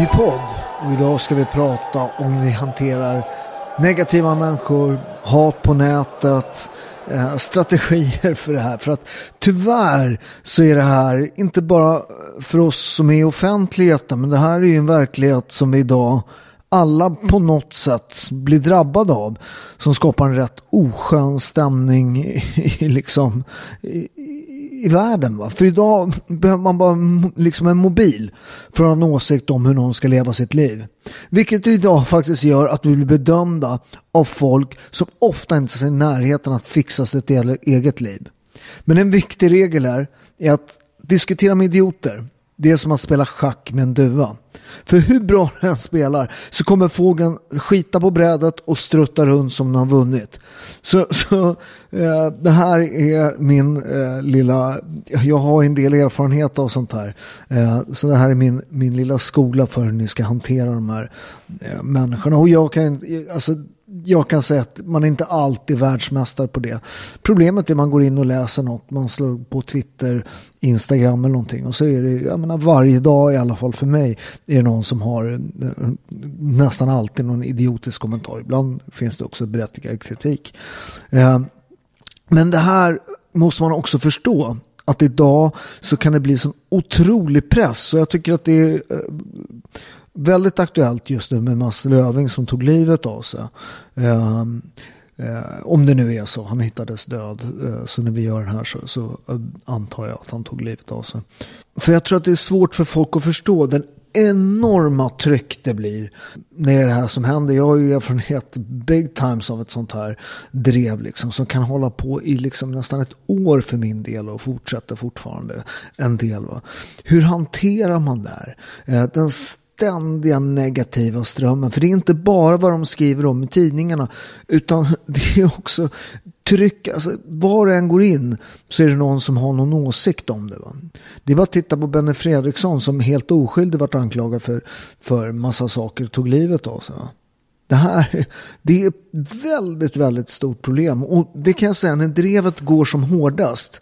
Ny podd. Och idag ska vi prata om vi hanterar negativa människor, hat på nätet, eh, strategier för det här. För att tyvärr så är det här inte bara för oss som är i offentligheten, men det här är ju en verklighet som vi idag alla på något sätt blir drabbade av. Som skapar en rätt oskön stämning i, i liksom, i, i världen. Va? För idag behöver man bara liksom en mobil för att ha en åsikt om hur någon ska leva sitt liv. Vilket idag faktiskt gör att vi blir bedömda av folk som ofta inte är i närheten att fixa sitt eget liv. Men en viktig regel här är att diskutera med idioter. Det är som att spela schack med en duva. För hur bra du än spelar så kommer fågeln skita på brädet och strutta runt som den har vunnit. Så, så eh, det här är min eh, lilla, jag har en del erfarenhet av sånt här. Eh, så det här är min, min lilla skola för hur ni ska hantera de här eh, människorna. Och jag kan, alltså jag kan säga att man är inte alltid världsmästare på det. Problemet är att man går in och läser något, man slår på Twitter, Instagram eller någonting och så är det, jag menar varje dag i alla fall för mig, är det någon som har eh, nästan alltid någon idiotisk kommentar. Ibland finns det också berättigad kritik. Eh, men det här måste man också förstå att idag så kan det bli sån otrolig press. Så jag tycker att det är eh, väldigt aktuellt just nu med Mats Löving som tog livet av sig. Eh, eh, om det nu är så, han hittades död. Eh, så när vi gör den här så, så eh, antar jag att han tog livet av sig. För jag tror att det är svårt för folk att förstå den enorma tryck det blir när det är det här som händer. Jag har ju erfarenhet big times av ett sånt här drev liksom som kan hålla på i liksom nästan ett år för min del och fortsätter fortfarande en del. Va? Hur hanterar man det här? Eh, den ständiga negativa strömmen. För det är inte bara vad de skriver om i tidningarna utan det är också tryck. Alltså, var du än går in så är det någon som har någon åsikt om det. Va? Det är bara att titta på Benny Fredriksson som helt oskyldig vart anklagad för, för massa saker och tog livet av sig. Det här det är ett väldigt, väldigt stort problem. Och det kan jag säga när drevet går som hårdast.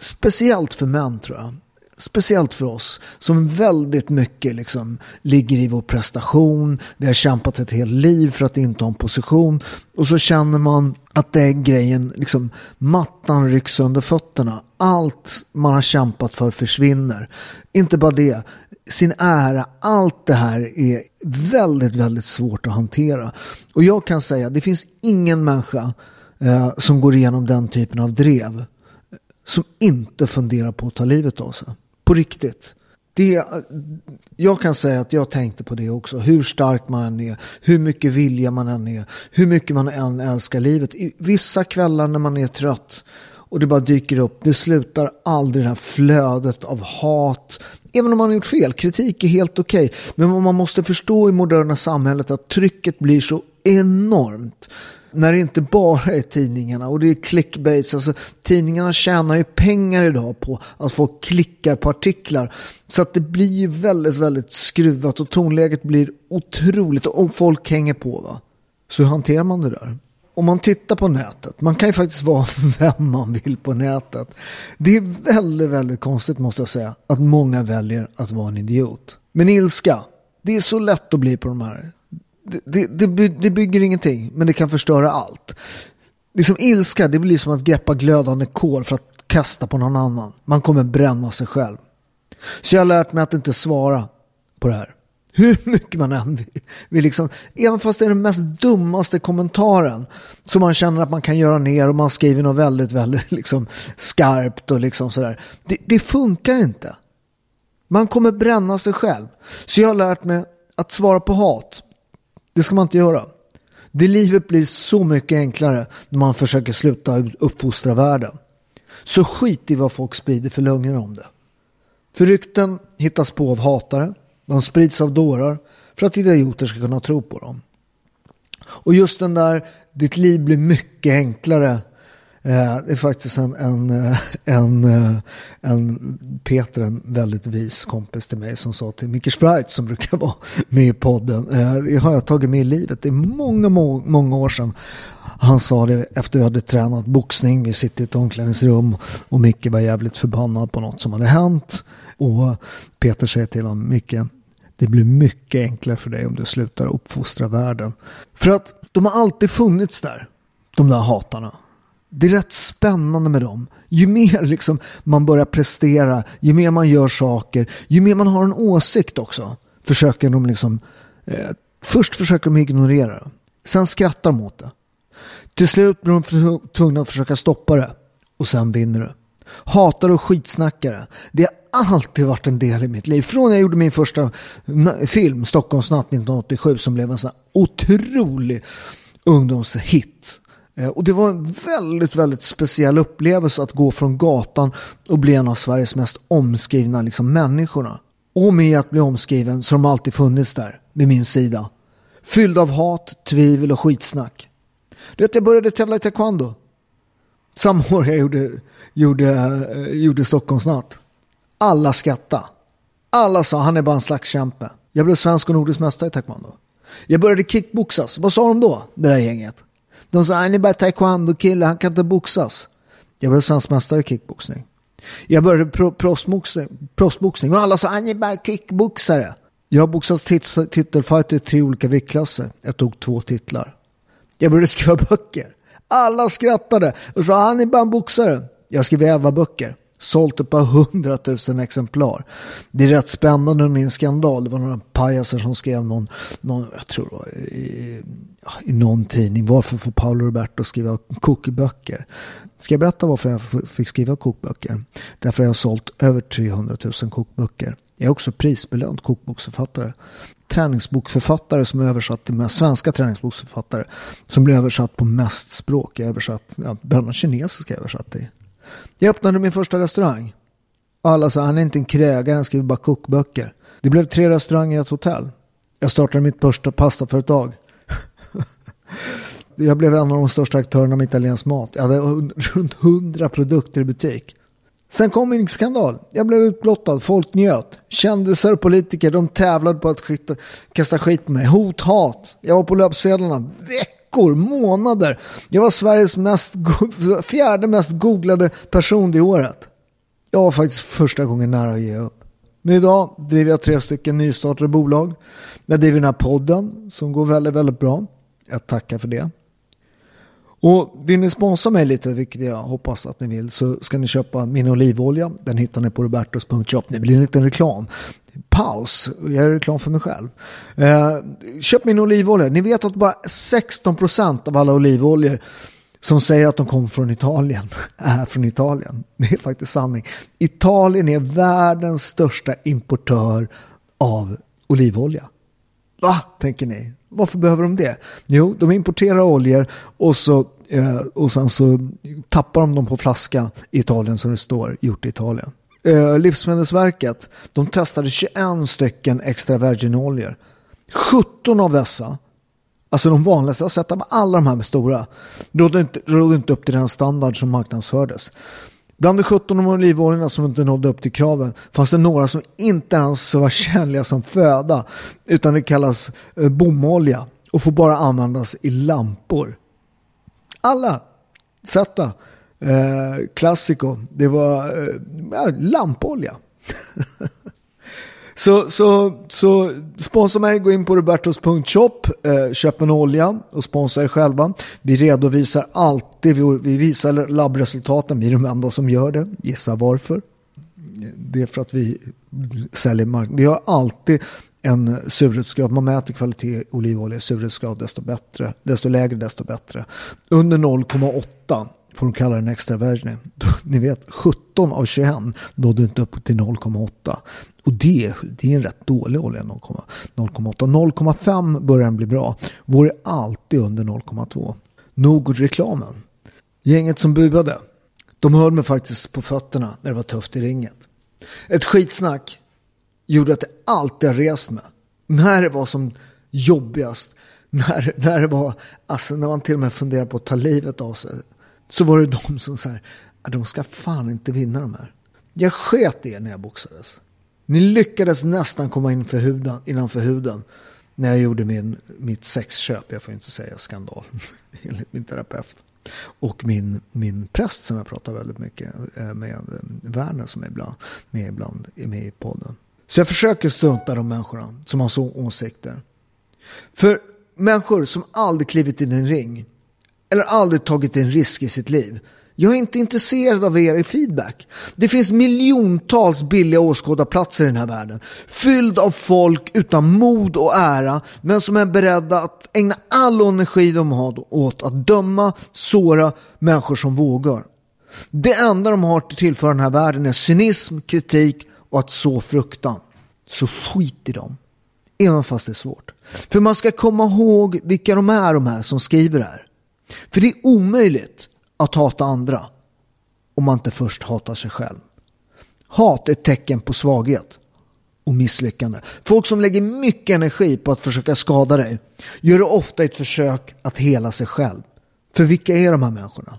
Speciellt för män tror jag speciellt för oss som väldigt mycket liksom ligger i vår prestation. Vi har kämpat ett helt liv för att inte ha en position och så känner man att det är grejen, liksom mattan rycks under fötterna. Allt man har kämpat för försvinner. Inte bara det, sin ära, allt det här är väldigt, väldigt svårt att hantera. Och jag kan säga, det finns ingen människa eh, som går igenom den typen av drev som inte funderar på att ta livet av sig. På riktigt. Det, jag kan säga att jag tänkte på det också. Hur stark man än är, hur mycket vilja man än är, hur mycket man än älskar livet. I vissa kvällar när man är trött och det bara dyker upp, det slutar aldrig det här flödet av hat. Även om man har gjort fel, kritik är helt okej. Okay. Men vad man måste förstå i moderna samhället att trycket blir så enormt när det inte bara är tidningarna och det är clickbaits. Alltså, tidningarna tjänar ju pengar idag på att få klickar på artiklar. Så att det blir ju väldigt, väldigt skruvat och tonläget blir otroligt och folk hänger på. va. Så hur hanterar man det där? Om man tittar på nätet, man kan ju faktiskt vara vem man vill på nätet. Det är väldigt, väldigt konstigt måste jag säga att många väljer att vara en idiot. Men ilska, det är så lätt att bli på de här det, det, det bygger ingenting, men det kan förstöra allt. Liksom ilska, det blir som att greppa glödande kol för att kasta på någon annan. Man kommer bränna sig själv. Så jag har lärt mig att inte svara på det här. Hur mycket man än vill. vill liksom, även fast det är den mest dummaste kommentaren som man känner att man kan göra ner och man skriver något väldigt, väldigt liksom skarpt och liksom sådär. Det, det funkar inte. Man kommer bränna sig själv. Så jag har lärt mig att svara på hat. Det ska man inte göra. Det livet blir så mycket enklare när man försöker sluta uppfostra världen. Så skit i vad folk sprider för lögner om det. För rykten hittas på av hatare. De sprids av dårar för att idioter ska kunna tro på dem. Och just den där, ditt liv blir mycket enklare Eh, det är faktiskt en, en, eh, en, eh, en Peter, en väldigt vis kompis till mig som sa till Micke Sprite som brukar vara med i podden. Det har jag tagit med i livet. Det är många, många år sedan. Han sa det efter vi hade tränat boxning. Vi sitter i ett omklädningsrum och Micke var jävligt förbannad på något som hade hänt. Och Peter säger till honom, Micke, det blir mycket enklare för dig om du slutar uppfostra världen. För att de har alltid funnits där, de där hatarna det är rätt spännande med dem. Ju mer liksom man börjar prestera, ju mer man gör saker, ju mer man har en åsikt också, försöker de liksom, eh, först försöker de ignorera det. Sen skrattar de åt det. Till slut blir de tvungna att försöka stoppa det. Och sen vinner du. Hatar och skitsnackare. Det har alltid varit en del i mitt liv. Från jag gjorde min första film, Stockholmsnatt 1987, som blev en sån här otrolig ungdomshit. Eh, och det var en väldigt, väldigt speciell upplevelse att gå från gatan och bli en av Sveriges mest omskrivna liksom, människorna. Och med att bli omskriven så har de alltid funnits där, vid min sida. Fylld av hat, tvivel och skitsnack. Du vet, jag började tävla i taekwondo. Samma år jag gjorde, gjorde, eh, gjorde Stockholmsnatt. Alla skrattade. Alla sa han är bara en slags kämpe. Jag blev svensk och nordisk mästare i taekwondo. Jag började kickboxas. Vad sa de då, det där gänget? De sa han är bara taekwondo-kille, han kan inte boxas. Jag blev svensk mästare i kickboxning. Jag började pro proffsboxning och alla sa han är bara kickboxare. Jag har boxats tit titelfighter i tre olika viktklasser. Jag tog två titlar. Jag började skriva böcker. Alla skrattade och sa han är bara en boxare. Jag skrev elva böcker sålt ett par hundratusen exemplar. Det är rätt spännande med min skandal. Det var några pajaser som skrev någon, någon jag tror det var i, i någon tidning. Varför får Paolo Roberto skriva kokböcker? Ska jag berätta varför jag fick skriva kokböcker? Därför har jag sålt över 300 000 kokböcker. Jag är också prisbelönt kokboksförfattare. Träningsboksförfattare som är översatt till mest, svenska träningsboksförfattare som blir översatt på mest språk. Jag översatt, ja, bland annat kinesiska översatt till. Jag öppnade min första restaurang. Alla sa han är inte en krägare, han skriver bara kokböcker. Det blev tre restauranger i ett hotell. Jag startade mitt första pastaföretag. jag blev en av de största aktörerna med italiensk mat. Jag hade runt hundra produkter i butik. Sen kom min skandal. Jag blev utblottad, folk njöt. Kändisar och politiker, de tävlade på att skita, kasta skit på mig. Hot, hat. Jag var på löpsedlarna veckor, månader. Jag var Sveriges mest, fjärde mest googlade person det året. Jag var faktiskt första gången nära att ge upp. Men idag driver jag tre stycken nystartade bolag. Jag driver den här podden som går väldigt, väldigt bra. Jag tackar för det. Och vill ni sponsra mig lite, vilket jag hoppas att ni vill, så ska ni köpa min olivolja. Den hittar ni på robertos.shop. Det blir en liten reklam. Paus, jag gör reklam för mig själv. Eh, köp min olivolja. Ni vet att bara 16% av alla olivoljor som säger att de kommer från Italien är från Italien. Det är faktiskt sanning. Italien är världens största importör av olivolja. Va, tänker ni? Varför behöver de det? Jo, de importerar oljor och, så, eh, och sen så tappar de dem på flaska i Italien som det står gjort i Italien. Eh, Livsmedelsverket, de testade 21 stycken extra virginoljor. 17 av dessa Alltså de vanligaste, jag har sett alla de här med stora, rådde inte, rådde inte upp till den standard som marknadsfördes. Bland de 17 olivoljorna som inte nådde upp till kraven fanns det några som inte ens var tjänliga som föda utan det kallas eh, bomolja och får bara användas i lampor. Alla, sätta, eh, Classico, det var eh, lampolja. Så, så, så sponsra mig, gå in på robertos.shop, eh, köp en olja och sponsra er själva. Vi redovisar alltid, vi, visar labbresultaten, vi är de enda som gör det. Gissa varför? Det är för att vi säljer mark. Vi har alltid en surhetsgrad. Man mäter kvalitet i olivolja, surhetsgrad desto bättre, desto lägre desto bättre. Under 0,8 får de kalla den extra virgin. Ni vet, 17 av 21 nådde inte upp till 0,8. Och det, det är en rätt dålig olja, 0,8. 0,5 börjar den bli bra. Vår är alltid under 0,2. Nog reklamen. Gänget som buade, de höll mig faktiskt på fötterna när det var tufft i ringet. Ett skitsnack gjorde att jag alltid har rest mig. När det var som jobbigast, när, när det var, alltså när man till och med funderade på att ta livet av sig, så var det de som sa, de ska fan inte vinna de här. Jag sket i er när jag boxades. Ni lyckades nästan komma in för huden, innanför huden när jag gjorde min, mitt sexköp. Jag får inte säga skandal enligt min terapeut. Och min, min präst som jag pratar väldigt mycket eh, med, eh, Werner som är ibland, med ibland med i podden. Så jag försöker strunta de människorna som har så åsikter. För människor som aldrig klivit in i en ring eller aldrig tagit en risk i sitt liv jag är inte intresserad av er feedback. Det finns miljontals billiga åskådarplatser i den här världen. Fylld av folk utan mod och ära, men som är beredda att ägna all energi de har åt att döma, såra människor som vågar. Det enda de har till tillföra den här världen är cynism, kritik och att så fruktan. Så skit i dem. Även fast det är svårt. För man ska komma ihåg vilka de är de här som skriver det här. För det är omöjligt att hata andra om man inte först hatar sig själv. Hat är ett tecken på svaghet och misslyckande. Folk som lägger mycket energi på att försöka skada dig gör det ofta ett försök att hela sig själv. För vilka är de här människorna?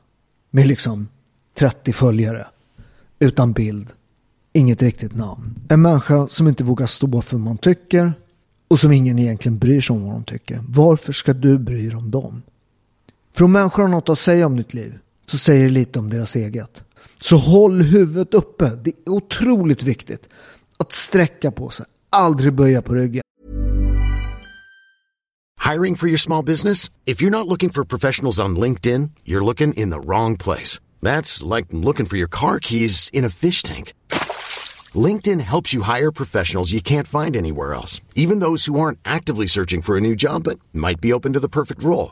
Med liksom 30 följare, utan bild, inget riktigt namn. En människa som inte vågar stå för vad man tycker och som ingen egentligen bryr sig om vad de tycker. Varför ska du bry dig om dem? För om människor har något att säga om ditt liv så säger det lite om deras eget. Så håll huvudet uppe. Det är otroligt viktigt att sträcka på sig, aldrig böja på ryggen. Hiring for your small business? If you're not looking for professionals on LinkedIn, you're looking in the wrong place. That's like looking for your car keys in a fish tank. LinkedIn helps you hire professionals you can't find anywhere else, even those who aren't actively searching for a new job but might be open to the perfect role.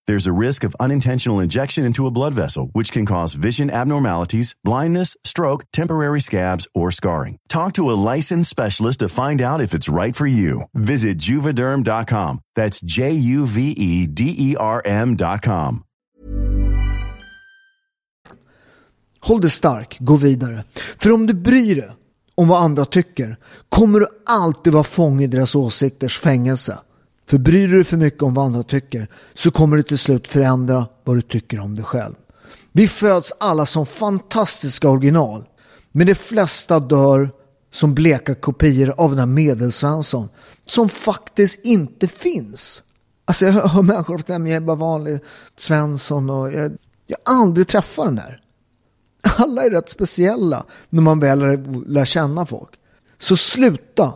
There's a risk of unintentional injection into a blood vessel, which can cause vision abnormalities, blindness, stroke, temporary scabs, or scarring. Talk to a licensed specialist to find out if it's right for you. Visit Juvederm.com. That's J U V E D E R M.com. Håll dig stark, gå vidare. För om du bryr dig om vad andra tycker kommer du alltid vara fånge i deras åsikters fängelse. För bryr du dig för mycket om vad andra tycker så kommer du till slut förändra vad du tycker om dig själv. Vi föds alla som fantastiska original. Men de flesta dör som bleka kopior av den här medelsvensson som faktiskt inte finns. Alltså jag hör människor att jag är bara vanlig Svensson och jag, jag har aldrig träffat den där. Alla är rätt speciella när man väl lär känna folk. Så sluta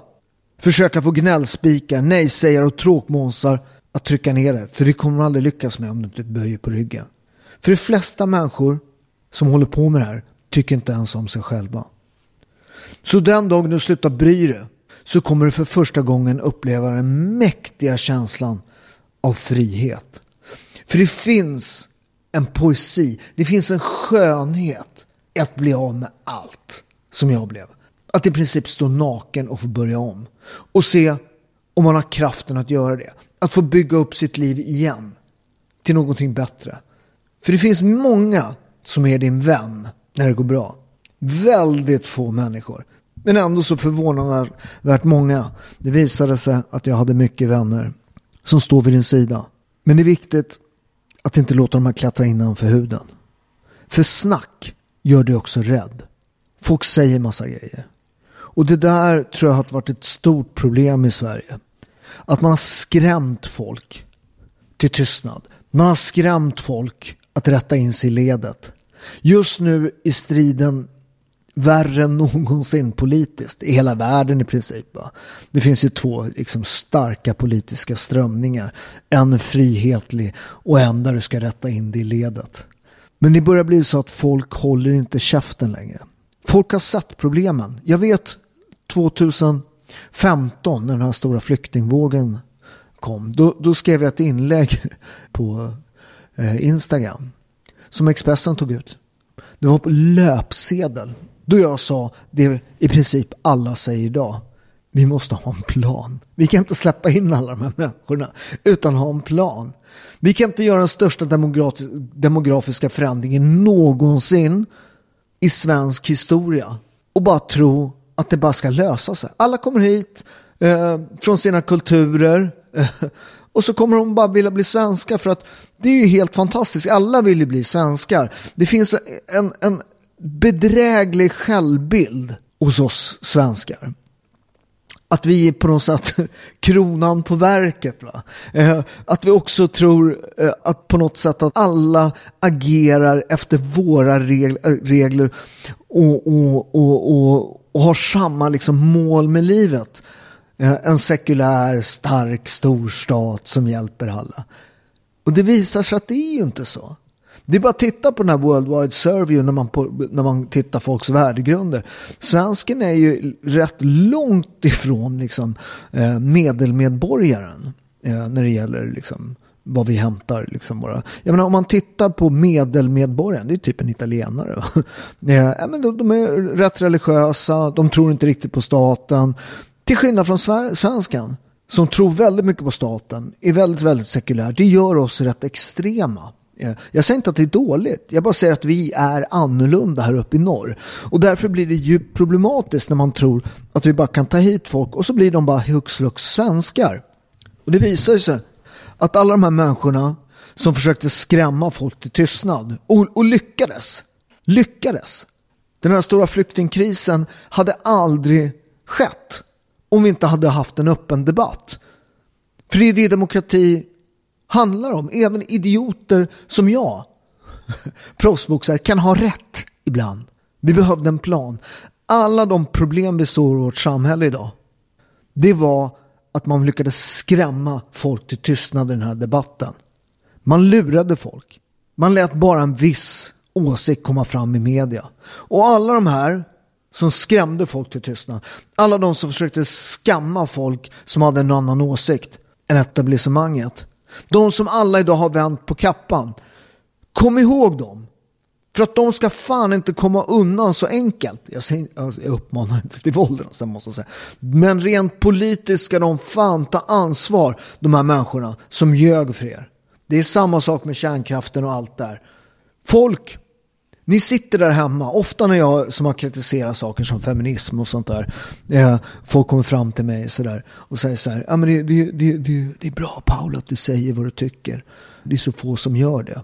försöka få gnällspikar, nej-sägare och tråkmånsar att trycka ner det. För det kommer du aldrig lyckas med om du inte böjer på ryggen. För de flesta människor som håller på med det här tycker inte ens om sig själva. Så den dag du slutar bry dig så kommer du för första gången uppleva den mäktiga känslan av frihet. För det finns en poesi, det finns en skönhet i att bli av med allt som jag blev. Att i princip stå naken och få börja om. Och se om man har kraften att göra det. Att få bygga upp sitt liv igen till någonting bättre. För det finns många som är din vän när det går bra. Väldigt få människor. Men ändå så förvånansvärt många. Det visade sig att jag hade mycket vänner som står vid din sida. Men det är viktigt att inte låta dem här klättra innanför huden. För snack gör dig också rädd. Folk säger massa grejer. Och det där tror jag har varit ett stort problem i Sverige. Att man har skrämt folk till tystnad. Man har skrämt folk att rätta in sig i ledet. Just nu i striden värre än någonsin politiskt i hela världen i princip. Va? Det finns ju två liksom, starka politiska strömningar. En frihetlig och en där du ska rätta in dig i ledet. Men det börjar bli så att folk håller inte käften längre. Folk har sett problemen. Jag vet 2015 när den här stora flyktingvågen kom. Då, då skrev jag ett inlägg på eh, Instagram som Expressen tog ut. Det var på löpsedel. Då jag sa det i princip alla säger idag. Vi måste ha en plan. Vi kan inte släppa in alla de här människorna utan ha en plan. Vi kan inte göra den största demografiska förändringen någonsin i svensk historia och bara tro att det bara ska lösa sig. Alla kommer hit eh, från sina kulturer eh, och så kommer de bara vilja bli svenskar för att det är ju helt fantastiskt. Alla vill ju bli svenskar. Det finns en, en bedräglig självbild hos oss svenskar. Att vi är på något sätt kronan på verket. Va? Eh, att vi också tror eh, att på något sätt att alla agerar efter våra regler och, och, och, och och har samma liksom mål med livet. Eh, en sekulär, stark storstat som hjälper alla. Och det visar sig att det är ju inte så. Det är bara att titta på den här World Wide Survey när man, på, när man tittar folks värdegrunder. Svensken är ju rätt långt ifrån liksom, eh, medelmedborgaren eh, när det gäller liksom, vad vi hämtar. Liksom våra. Jag menar, om man tittar på medelmedborgaren, det är typ en italienare. Eh, ja, men de, de, är rätt religiösa, de tror inte riktigt på staten. Till skillnad från svenskan som tror väldigt mycket på staten, är väldigt, väldigt sekulär. Det gör oss rätt extrema. Eh, jag säger inte att det är dåligt. Jag bara säger att vi är annorlunda här uppe i norr. Och därför blir det djupt problematiskt när man tror att vi bara kan ta hit folk och så blir de bara hux flux svenskar. Och det visar sig att alla de här människorna som försökte skrämma folk till tystnad och, och lyckades. Lyckades. Den här stora flyktingkrisen hade aldrig skett om vi inte hade haft en öppen debatt. För det är det demokrati handlar om. Även idioter som jag, proffsboxare, kan ha rätt ibland. Vi behövde en plan. Alla de problem vi såg i vårt samhälle idag, det var att man lyckades skrämma folk till tystnad i den här debatten. Man lurade folk. Man lät bara en viss åsikt komma fram i media. Och alla de här som skrämde folk till tystnad. Alla de som försökte skamma folk som hade en annan åsikt än etablissemanget. De som alla idag har vänt på kappan. Kom ihåg dem. För att de ska fan inte komma undan så enkelt. Jag, säger, jag uppmanar inte till våld måste jag säga. Men rent politiskt ska de fan ta ansvar, de här människorna som ljög för er. Det är samma sak med kärnkraften och allt där. Folk, ni sitter där hemma, ofta när jag som har kritiserat saker som feminism och sånt där, eh, folk kommer fram till mig sådär och säger så här, ja men det, det, det, det, det är bra Paul att du säger vad du tycker. Det är så få som gör det.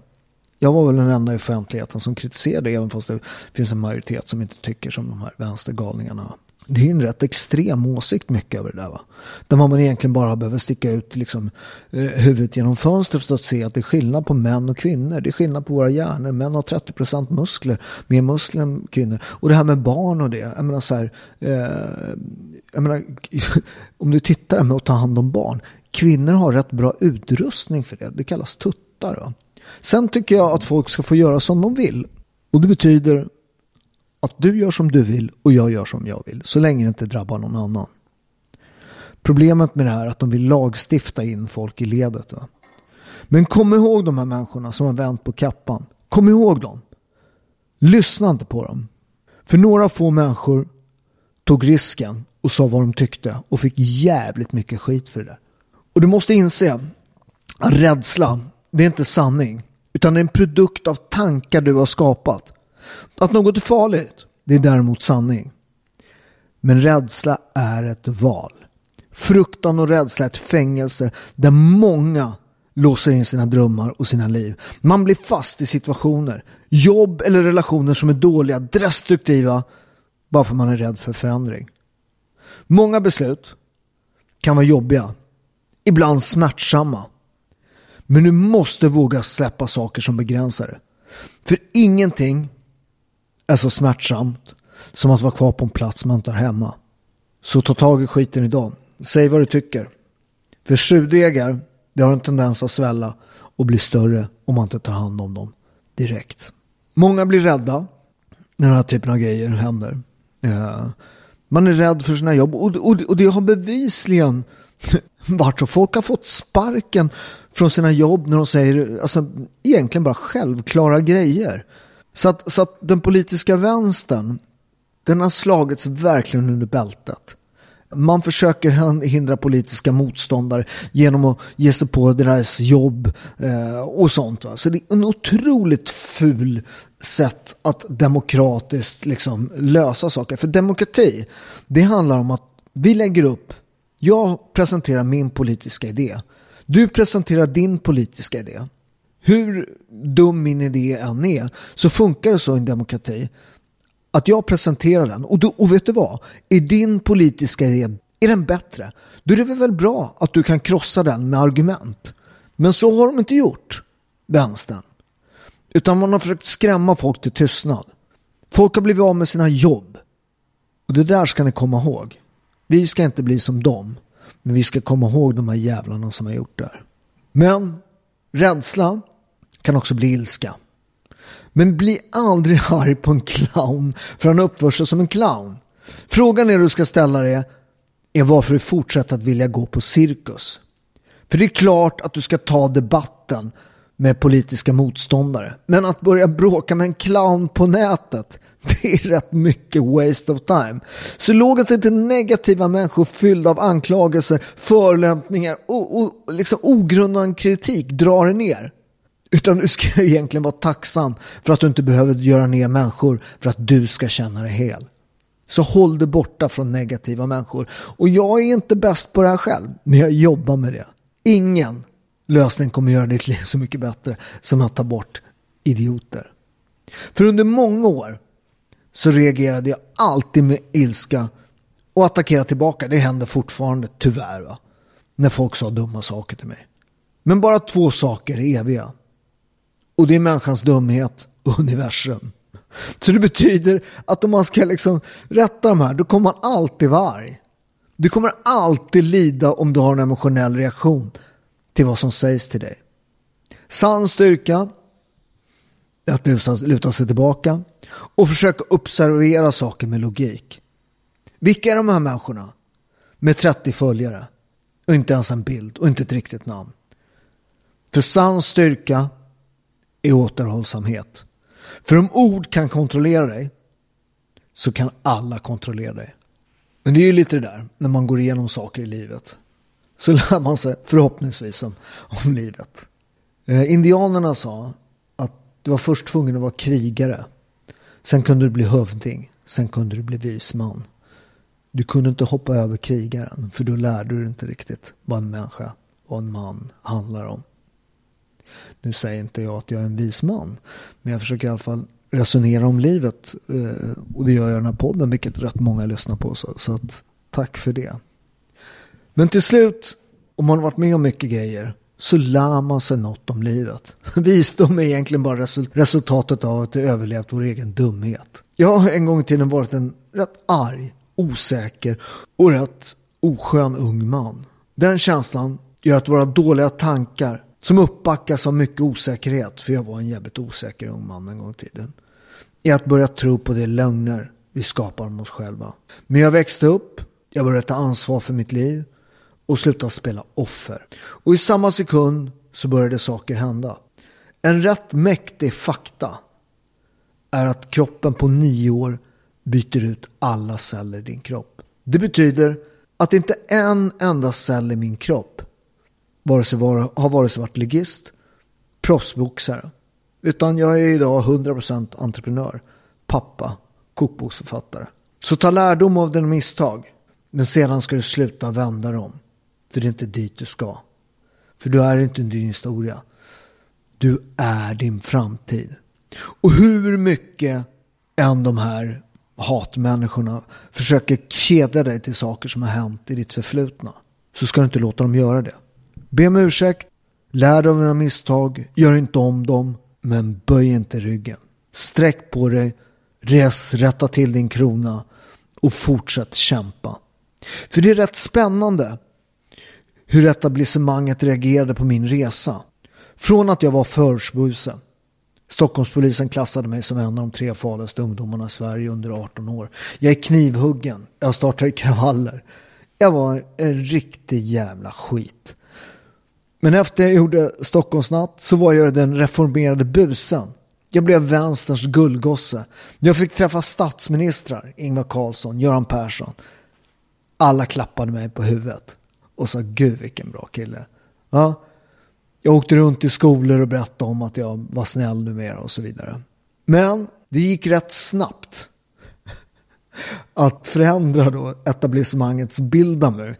Jag var väl den enda i offentligheten som kritiserade även fast det finns en majoritet som inte tycker som de här vänstergalningarna. Det är ju en rätt extrem åsikt mycket över det där va. Där man egentligen bara behöver sticka ut liksom, eh, huvudet genom fönstret för att se att det är skillnad på män och kvinnor. Det är skillnad på våra hjärnor. Män har 30% muskler, mer muskler än kvinnor. Och det här med barn och det. Jag menar så här, eh, jag menar, om du tittar med att ta hand om barn. Kvinnor har rätt bra utrustning för det. Det kallas tuttar va. Sen tycker jag att folk ska få göra som de vill. Och det betyder att du gör som du vill och jag gör som jag vill. Så länge det inte drabbar någon annan. Problemet med det här är att de vill lagstifta in folk i ledet. Va? Men kom ihåg de här människorna som har vänt på kappan. Kom ihåg dem. Lyssna inte på dem. För några få människor tog risken och sa vad de tyckte och fick jävligt mycket skit för det där. Och du måste inse att rädsla det är inte sanning. Utan det är en produkt av tankar du har skapat. Att något är farligt, det är däremot sanning. Men rädsla är ett val. Fruktan och rädsla är ett fängelse där många låser in sina drömmar och sina liv. Man blir fast i situationer, jobb eller relationer som är dåliga, destruktiva, bara för man är rädd för förändring. Många beslut kan vara jobbiga, ibland smärtsamma. Men du måste våga släppa saker som begränsar det. För ingenting är så smärtsamt som att vara kvar på en plats man inte har hemma. Så ta tag i skiten idag. Säg vad du tycker. För surdegar, det har en tendens att svälla och bli större om man inte tar hand om dem direkt. Många blir rädda när den här typen av grejer händer. Eh, man är rädd för sina jobb och det har bevisligen vart så. Folk har fått sparken från sina jobb när de säger alltså, egentligen bara självklara grejer. Så att, så att den politiska vänstern, den har slagits verkligen under bältet. Man försöker hindra politiska motståndare genom att ge sig på deras jobb eh, och sånt. Va? Så det är en otroligt ful sätt att demokratiskt liksom lösa saker. För demokrati, det handlar om att vi lägger upp jag presenterar min politiska idé. Du presenterar din politiska idé. Hur dum min idé än är så funkar det så i en demokrati att jag presenterar den och, du, och vet du vad? Är din politiska idé är den bättre? Då är det väl bra att du kan krossa den med argument. Men så har de inte gjort, vänstern. Utan man har försökt skrämma folk till tystnad. Folk har blivit av med sina jobb. Och det där ska ni komma ihåg. Vi ska inte bli som dem. Men vi ska komma ihåg de här jävlarna som har gjort det här. Men rädsla kan också bli ilska. Men bli aldrig arg på en clown för han uppför sig som en clown. Frågan är du ska ställa dig är varför du fortsätter att vilja gå på cirkus. För det är klart att du ska ta debatten med politiska motståndare. Men att börja bråka med en clown på nätet, det är rätt mycket waste of time. Så låg inte till negativa människor fyllda av anklagelser, förolämpningar och, och liksom ogrundad kritik drar dig ner. Utan du ska egentligen vara tacksam för att du inte behöver göra ner människor för att du ska känna dig hel. Så håll dig borta från negativa människor. Och jag är inte bäst på det här själv, men jag jobbar med det. Ingen lösning kommer göra ditt liv så mycket bättre som att ta bort idioter. För under många år så reagerade jag alltid med ilska och attackerade tillbaka. Det händer fortfarande, tyvärr, va? när folk sa dumma saker till mig. Men bara två saker är eviga. Och det är människans dumhet och universum. Så det betyder att om man ska liksom rätta de här, då kommer man alltid vara arg. Du kommer alltid lida om du har en emotionell reaktion till vad som sägs till dig. Sann styrka är att luta, luta sig tillbaka och försöka observera saker med logik. Vilka är de här människorna med 30 följare och inte ens en bild och inte ett riktigt namn? För sann styrka är återhållsamhet. För om ord kan kontrollera dig så kan alla kontrollera dig. Men det är ju lite det där när man går igenom saker i livet. Så lär man sig förhoppningsvis om, om livet. Eh, indianerna sa att du var först tvungen att vara krigare. Sen kunde du bli hövding. Sen kunde du bli visman. Du kunde inte hoppa över krigaren för då lärde du inte riktigt vad en människa och en man handlar om. Nu säger inte jag att jag är en vis man. Men jag försöker i alla fall resonera om livet. Eh, och det gör jag i den här podden, vilket rätt många lyssnar på. Så, så att, tack för det. Men till slut, om man har varit med om mycket grejer, så lär man sig något om livet. Visdom är egentligen bara resultatet av att vi överlevt vår egen dumhet. Jag har en gång i tiden varit en rätt arg, osäker och rätt oskön ung man. Den känslan gör att våra dåliga tankar som uppbackas av mycket osäkerhet, för jag var en jävligt osäker ung man en gång i tiden, är att börja tro på de lögner vi skapar om oss själva. Men jag växte upp, jag började ta ansvar för mitt liv och slutade spela offer. Och i samma sekund så började saker hända. En rätt mäktig fakta är att kroppen på nio år byter ut alla celler i din kropp. Det betyder att inte en enda cell i min kropp vare sig var, har vare sig varit ligist, proffsboxare. Utan jag är idag 100% entreprenör, pappa, kokboksförfattare. Så ta lärdom av dina misstag. Men sedan ska du sluta vända dem. För det är inte dit du ska. För du är inte din historia. Du är din framtid. Och hur mycket än de här hatmänniskorna försöker kedja dig till saker som har hänt i ditt förflutna så ska du inte låta dem göra det. Be om ursäkt, lär dig av dina misstag, gör inte om dem, men böj inte ryggen. Sträck på dig, res, rätta till din krona och fortsätt kämpa. För det är rätt spännande hur etablissemanget reagerade på min resa. Från att jag var förortsbuse. Stockholmspolisen klassade mig som en av de tre farligaste ungdomarna i Sverige under 18 år. Jag är knivhuggen. Jag startar kravaller. Jag var en riktig jävla skit. Men efter jag gjorde Stockholmsnatt så var jag den reformerade busen. Jag blev vänsterns gullgosse. Jag fick träffa statsministrar, Ingvar Carlsson, Göran Persson. Alla klappade mig på huvudet och sa gud vilken bra kille. Ja, jag åkte runt i skolor och berättade om att jag var snäll numera och så vidare. Men det gick rätt snabbt att förändra då etablissemangets bild av mig.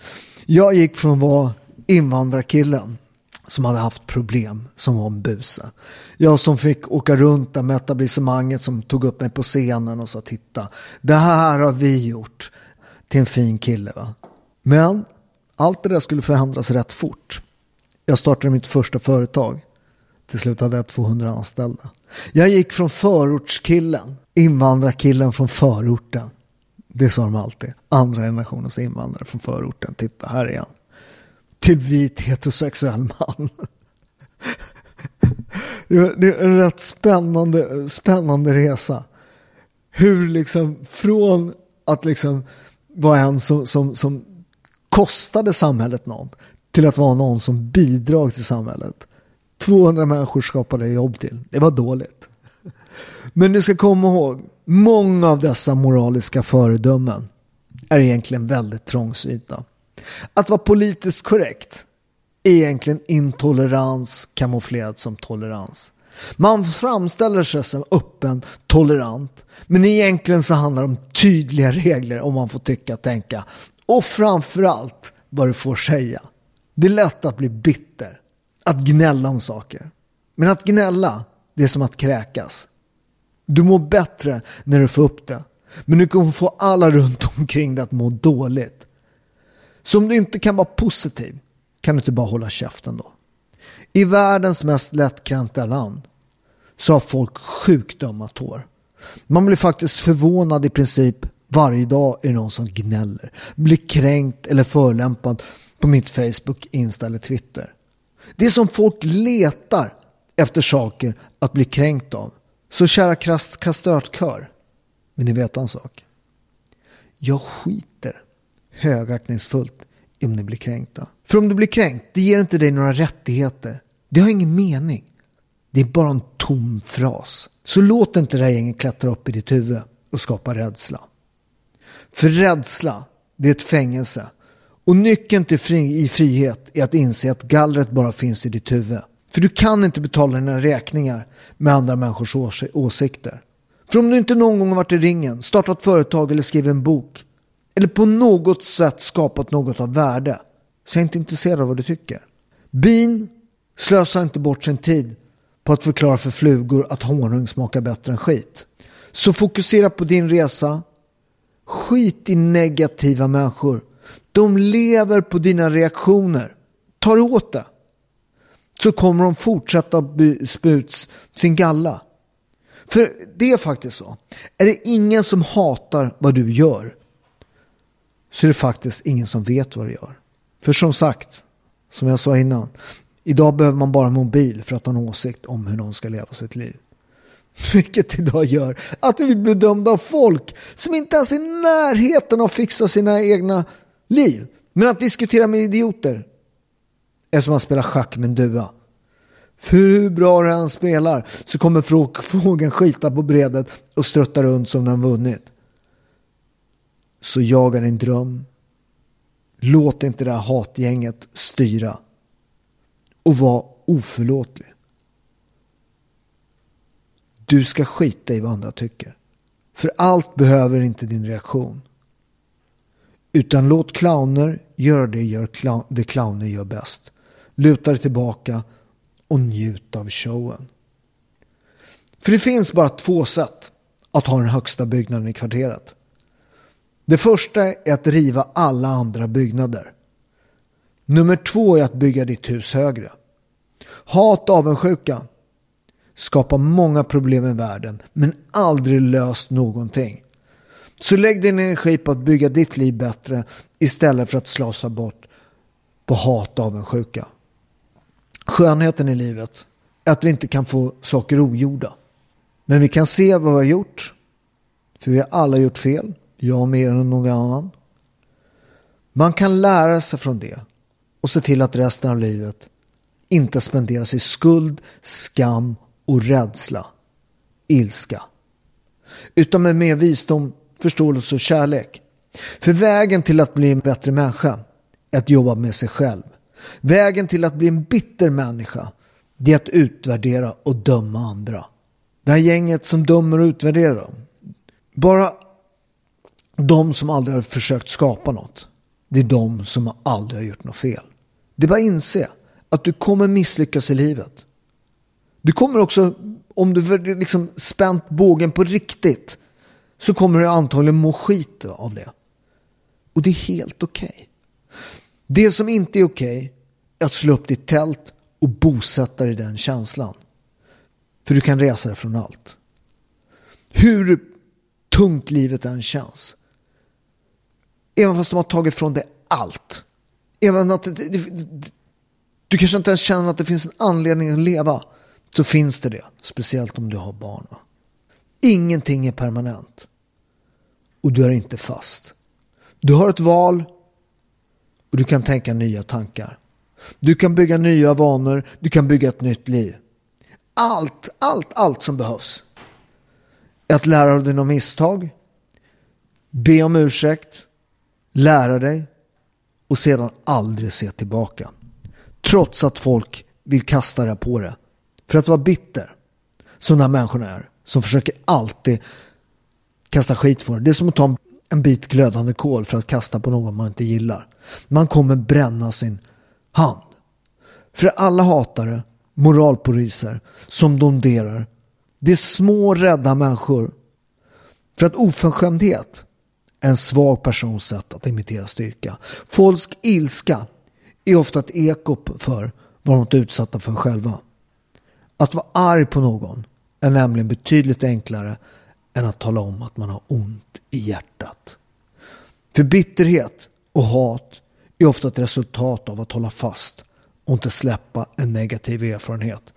Jag gick från att vara invandrarkillen som hade haft problem som var en buse. Jag som fick åka runt där med etablissemanget som tog upp mig på scenen och sa titta, det här har vi gjort till en fin kille. Va? Men allt det där skulle förändras rätt fort. Jag startade mitt första företag. Till slut hade jag 200 anställda. Jag gick från förortskillen, invandrarkillen från förorten. Det sa de alltid. Andra generationens invandrare från förorten. Titta, här är han till vit heterosexuell man. Det är en rätt spännande, spännande resa. Hur liksom från att liksom vara en som, som, som kostade samhället någon till att vara någon som bidrog till samhället. 200 människor skapade jobb till. Det var dåligt. Men du ska komma ihåg, många av dessa moraliska föredömen är egentligen väldigt trångsynta. Att vara politiskt korrekt är egentligen intolerans kamouflerad som tolerans. Man framställer sig som öppen, tolerant, men egentligen så handlar det om tydliga regler om man får tycka, och tänka och framförallt vad du får säga. Det är lätt att bli bitter, att gnälla om saker. Men att gnälla, det är som att kräkas. Du mår bättre när du får upp det. Men du kommer få alla runt omkring dig att må dåligt. Så om du inte kan vara positiv kan du inte bara hålla käften då. I världens mest lättkränta land så har folk sjukt ömma tår. Man blir faktiskt förvånad i princip varje dag är det någon som gnäller, blir kränkt eller förlämpad på mitt Facebook, Insta eller Twitter. Det är som folk letar efter saker att bli kränkt av. Så kära kastörtkör, vill ni veta en sak. Jag skiter högaktningsfullt om ni blir kränkta. För om du blir kränkt, det ger inte dig några rättigheter. Det har ingen mening. Det är bara en tom fras. Så låt inte det här gänget klättra upp i ditt huvud och skapa rädsla. För rädsla, det är ett fängelse. Och nyckeln till fri, i frihet är att inse att gallret bara finns i ditt huvud. För du kan inte betala dina räkningar med andra människors ås åsikter. För om du inte någon gång har varit i ringen, startat företag eller skrivit en bok eller på något sätt skapat något av värde så jag är inte intresserad av vad du tycker. Bin slösar inte bort sin tid på att förklara för flugor att honung smakar bättre än skit. Så fokusera på din resa. Skit i negativa människor. De lever på dina reaktioner. Ta det åt det. Så kommer de fortsätta sput sin galla. För det är faktiskt så. Är det ingen som hatar vad du gör så är det faktiskt ingen som vet vad du gör. För som sagt, som jag sa innan, idag behöver man bara en mobil för att ha en åsikt om hur någon ska leva sitt liv. Vilket idag gör att vi blir bedömda av folk som inte ens är i närheten av att fixa sina egna liv. Men att diskutera med idioter är som att spela schack med en duva. För hur bra den spelar så kommer fågeln skita på bredet och strutta runt som den vunnit. Så jaga din dröm. Låt inte det här hatgänget styra. Och var oförlåtlig. Du ska skita i vad andra tycker. För allt behöver inte din reaktion. Utan låt clowner göra det, gör clown, det clowner gör bäst. Luta dig tillbaka och njut av showen. För det finns bara två sätt att ha den högsta byggnaden i kvarteret. Det första är att riva alla andra byggnader. Nummer två är att bygga ditt hus högre. Hat och avundsjuka skapar många problem i världen men aldrig löst någonting. Så lägg din energi på att bygga ditt liv bättre istället för att slösa bort på hat och avundsjuka. Skönheten i livet är att vi inte kan få saker ogjorda. Men vi kan se vad vi har gjort. För vi har alla gjort fel. Jag mer än någon annan. Man kan lära sig från det och se till att resten av livet inte spenderas i skuld, skam och rädsla, ilska. Utan med mer visdom, förståelse och kärlek. För vägen till att bli en bättre människa är att jobba med sig själv. Vägen till att bli en bitter människa det är att utvärdera och döma andra. Det här gänget som dömer och utvärderar. Bara de som aldrig har försökt skapa något. Det är de som aldrig har gjort något fel. Det är bara att inse att du kommer misslyckas i livet. Du kommer också, om du liksom spänt bågen på riktigt, så kommer du antagligen må skit av det. Och det är helt okej. Okay. Det som inte är okej okay är att slå upp ditt tält och bosätta dig i den känslan. För du kan resa dig från allt. Hur tungt livet än känns. Även fast de har tagit från dig allt. Även att du kanske inte ens känner att det finns en anledning att leva. Så finns det det. Speciellt om du har barn. Ingenting är permanent. Och du är inte fast. Du har ett val och du kan tänka nya tankar. Du kan bygga nya vanor, du kan bygga ett nytt liv. Allt, allt, allt som behövs. Att lära dig dina misstag, be om ursäkt, lära dig och sedan aldrig se tillbaka. Trots att folk vill kasta det på det. För att vara bitter, som de här människorna är, som försöker alltid kasta skit för det. Det är som att ta en bit glödande kol för att kasta på någon man inte gillar. Man kommer bränna sin hand. För alla hatare, moralpoliser som donderar, det är små rädda människor. För att oförskämdhet är en svag persons sätt att imitera styrka. Folks ilska är ofta ett eko för vad de är utsatta för själva. Att vara arg på någon är nämligen betydligt enklare än att tala om att man har ont i hjärtat. För bitterhet och hat är ofta ett resultat av att hålla fast och inte släppa en negativ erfarenhet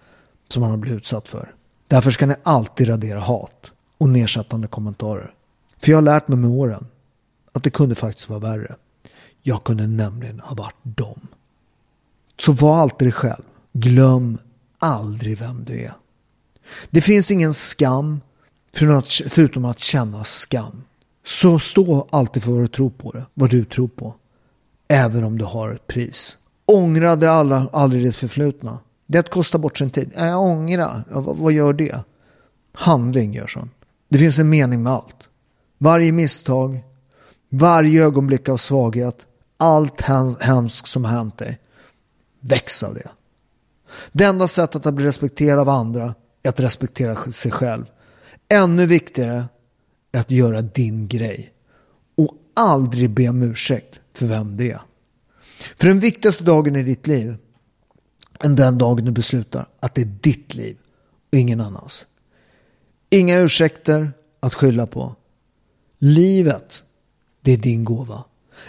som man har blivit utsatt för. Därför ska ni alltid radera hat och nedsättande kommentarer. För jag har lärt mig med åren att det kunde faktiskt vara värre. Jag kunde nämligen ha varit dem. Så var alltid dig själv. Glöm aldrig vem du är. Det finns ingen skam förutom att känna skam. Så stå alltid för vad du tror på det, vad du tror på. Även om du har ett pris. Ångra det alla, aldrig det förflutna. Det är att kosta bort sin tid. Jag ångra, ja, vad, vad gör det? Handling gör så. Det finns en mening med allt. Varje misstag, varje ögonblick av svaghet, allt hemskt som har hänt dig. Väx av det. Det enda sättet att bli respekterad av andra är att respektera sig själv. Ännu viktigare är att göra din grej. Och aldrig be om ursäkt för vem det är. För den viktigaste dagen i ditt liv är den dagen du beslutar att det är ditt liv och ingen annans. Inga ursäkter att skylla på. Livet, det är din gåva.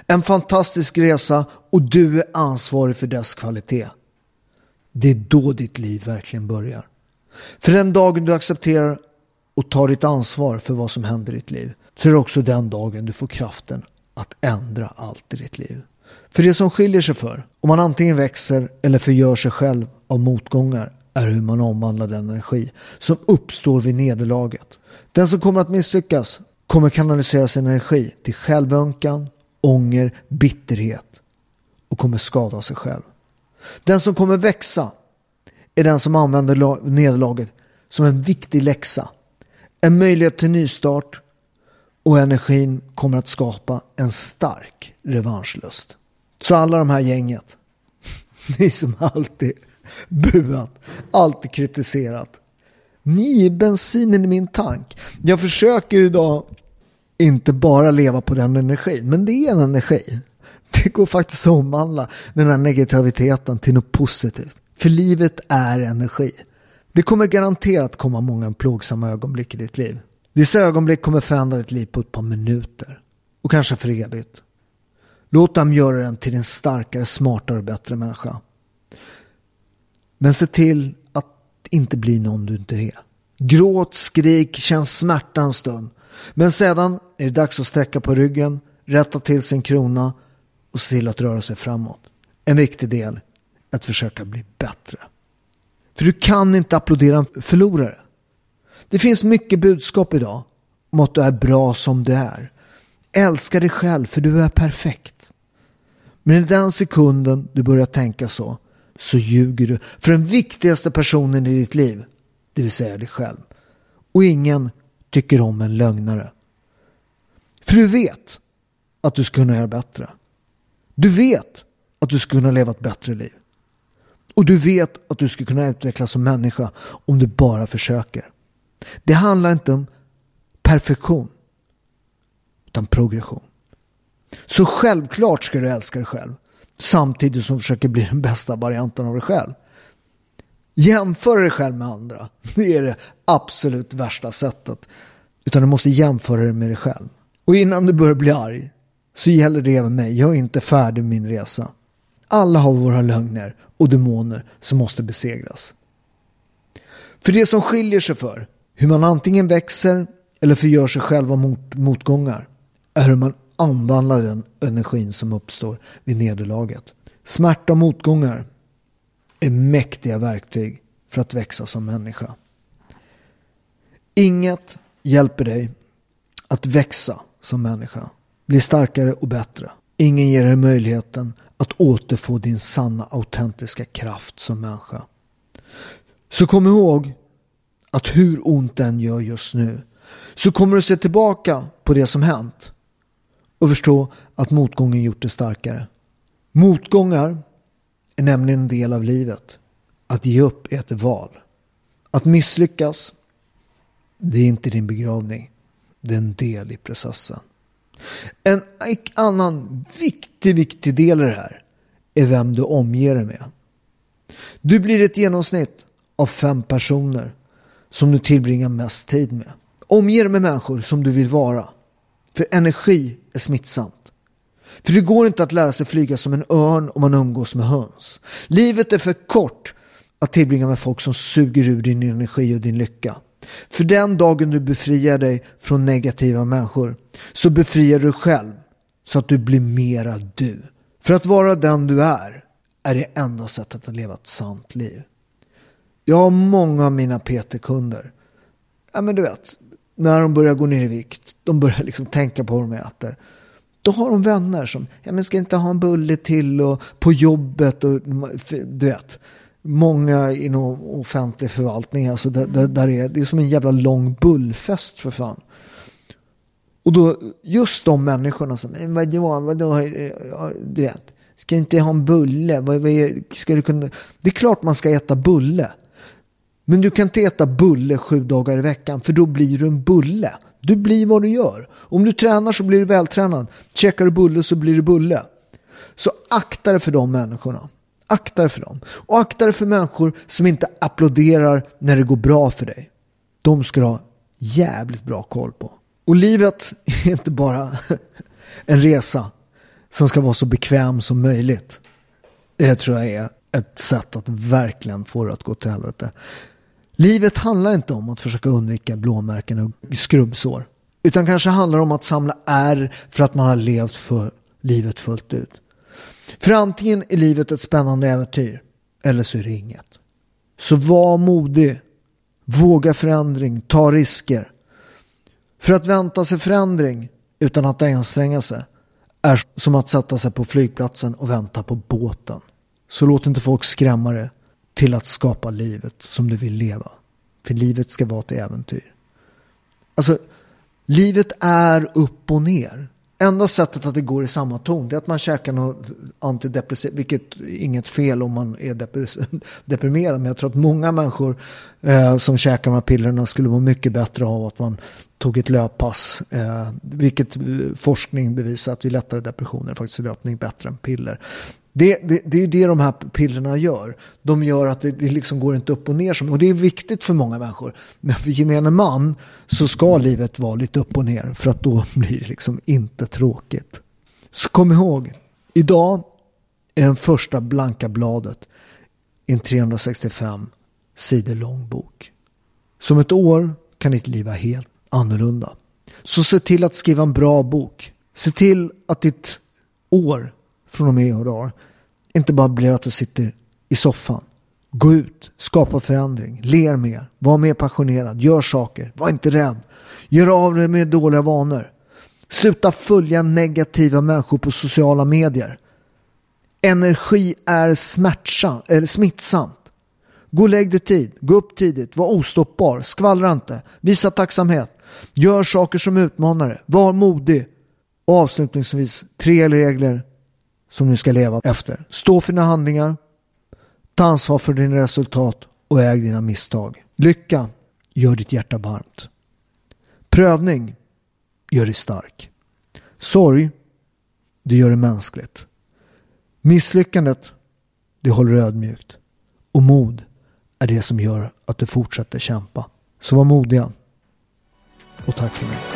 En fantastisk resa och du är ansvarig för dess kvalitet. Det är då ditt liv verkligen börjar. För den dagen du accepterar och tar ditt ansvar för vad som händer i ditt liv så är det också den dagen du får kraften att ändra allt i ditt liv. För det som skiljer sig för, om man antingen växer eller förgör sig själv av motgångar, är hur man omvandlar den energi som uppstår vid nederlaget. Den som kommer att misslyckas kommer kanalisera sin energi till självönkan, ånger, bitterhet och kommer skada sig själv. Den som kommer växa är den som använder nederlaget som en viktig läxa. En möjlighet till nystart och energin kommer att skapa en stark revanschlust. Så alla de här gänget, ni som alltid buat, alltid kritiserat. Ni är bensinen i min tank. Jag försöker idag inte bara leva på den energin, men det är en energi. Det går faktiskt att omvandla den här negativiteten till något positivt. För livet är energi. Det kommer garanterat komma många plågsamma ögonblick i ditt liv. Dessa ögonblick kommer förändra ditt liv på ett par minuter. Och kanske för evigt. Låt dem göra den till en starkare, smartare och bättre människa. Men se till att inte bli någon du inte är. Gråt, skrik, känn smärta en stund. Men sedan är det dags att sträcka på ryggen, rätta till sin krona och se till att röra sig framåt. En viktig del är att försöka bli bättre. För du kan inte applådera en förlorare. Det finns mycket budskap idag om att du är bra som du är. Älska dig själv för du är perfekt. Men i den sekunden du börjar tänka så, så ljuger du för den viktigaste personen i ditt liv, det vill säga dig själv. Och ingen tycker om en lögnare. För du vet att du ska kunna göra bättre. Du vet att du ska kunna leva ett bättre liv. Och du vet att du ska kunna utvecklas som människa om du bara försöker. Det handlar inte om perfektion utan progression. Så självklart ska du älska dig själv samtidigt som du försöker bli den bästa varianten av dig själv. Jämföra dig själv med andra. Det är det absolut värsta sättet. Utan du måste jämföra dig med dig själv. Och innan du börjar bli arg så gäller det även mig. Jag är inte färdig med min resa. Alla har våra lögner och demoner som måste besegras. För det som skiljer sig för hur man antingen växer eller förgör sig själva mot motgångar är hur man omvandlar den energin som uppstår vid nederlaget. Smärta och motgångar är mäktiga verktyg för att växa som människa. Inget hjälper dig att växa som människa, bli starkare och bättre. Ingen ger dig möjligheten att återfå din sanna autentiska kraft som människa. Så kom ihåg att hur ont den gör just nu så kommer du se tillbaka på det som hänt och förstå att motgången gjort dig starkare. Motgångar är nämligen en del av livet. Att ge upp är ett val. Att misslyckas, det är inte din begravning. Det är en del i processen. En annan viktig, viktig del i det här är vem du omger dig med. Du blir ett genomsnitt av fem personer som du tillbringar mest tid med. Omge dig med människor som du vill vara. För energi är smittsamt. För det går inte att lära sig flyga som en örn om man umgås med höns. Livet är för kort att tillbringa med folk som suger ur din energi och din lycka. För den dagen du befriar dig från negativa människor så befriar du själv så att du blir mera du. För att vara den du är är det enda sättet att leva ett sant liv. Jag har många av mina PT-kunder. Ja men du vet, när de börjar gå ner i vikt, de börjar liksom tänka på vad de äter. Då har de vänner som, ja men ska inte ha en bulle till och på jobbet och du vet. Många inom offentlig förvaltning, alltså där, där, där är, det är som en jävla lång bullfest för fan. Och då, just de människorna som, vadå, vadå, du vet, ska inte ha en bulle, vad, vad ska du kunna, det är klart man ska äta bulle. Men du kan inte äta bulle sju dagar i veckan för då blir du en bulle. Du blir vad du gör. Om du tränar så blir du vältränad. Checkar du bulle så blir du bulle. Så akta dig för de människorna. Akta dig för dem. Och akta dig för människor som inte applåderar när det går bra för dig. De ska du ha jävligt bra koll på. Och livet är inte bara en resa som ska vara så bekväm som möjligt. Det tror jag är ett sätt att verkligen få det att gå till helvete. Livet handlar inte om att försöka undvika blåmärken och skrubbsår. Utan kanske handlar om att samla ärr för att man har levt för livet fullt ut. För antingen är livet ett spännande äventyr eller så är det inget. Så var modig. Våga förändring. Ta risker. För att vänta sig förändring utan att anstränga sig är som att sätta sig på flygplatsen och vänta på båten. Så låt inte folk skrämma dig till att skapa livet som du vill leva. För livet ska vara ett äventyr. Alltså, livet är upp och ner. Enda sättet att det går i samma ton är att man käkar något antidepressivt, vilket är inget fel om man är deprimerad. Men jag tror att många människor eh, som käkar de här pillerna skulle må mycket bättre av att man tog ett löppass. Eh, vilket forskning bevisar att ju lättare depressioner faktiskt är löpning bättre än piller. Det, det, det är det de här pillerna gör. De gör att det, det liksom går inte upp och ner. Som, och det är viktigt för många människor. Men för gemene man så ska livet vara lite upp och ner. För att då blir det liksom inte tråkigt. Så kom ihåg. Idag är den första blanka bladet i en 365 sidor lång bok. Som ett år kan ditt liv vara helt annorlunda. Så se till att skriva en bra bok. Se till att ditt år från och med idag inte bara blir att du sitter i soffan. Gå ut, skapa förändring, ler mer, var mer passionerad, gör saker, var inte rädd. Gör av dig med dåliga vanor. Sluta följa negativa människor på sociala medier. Energi är smärtsamt, eller smittsamt. Gå och lägg dig tid, gå upp tidigt, var ostoppbar, skvallra inte, visa tacksamhet. Gör saker som utmanar dig, var modig. Och avslutningsvis, tre regler som du ska leva efter. Stå för dina handlingar, ta ansvar för dina resultat och äg dina misstag. Lycka gör ditt hjärta varmt. Prövning gör dig stark. Sorg, det gör dig mänskligt. Misslyckandet, det håller dig ödmjukt. Och mod är det som gör att du fortsätter kämpa. Så var modiga. Och tack för mig.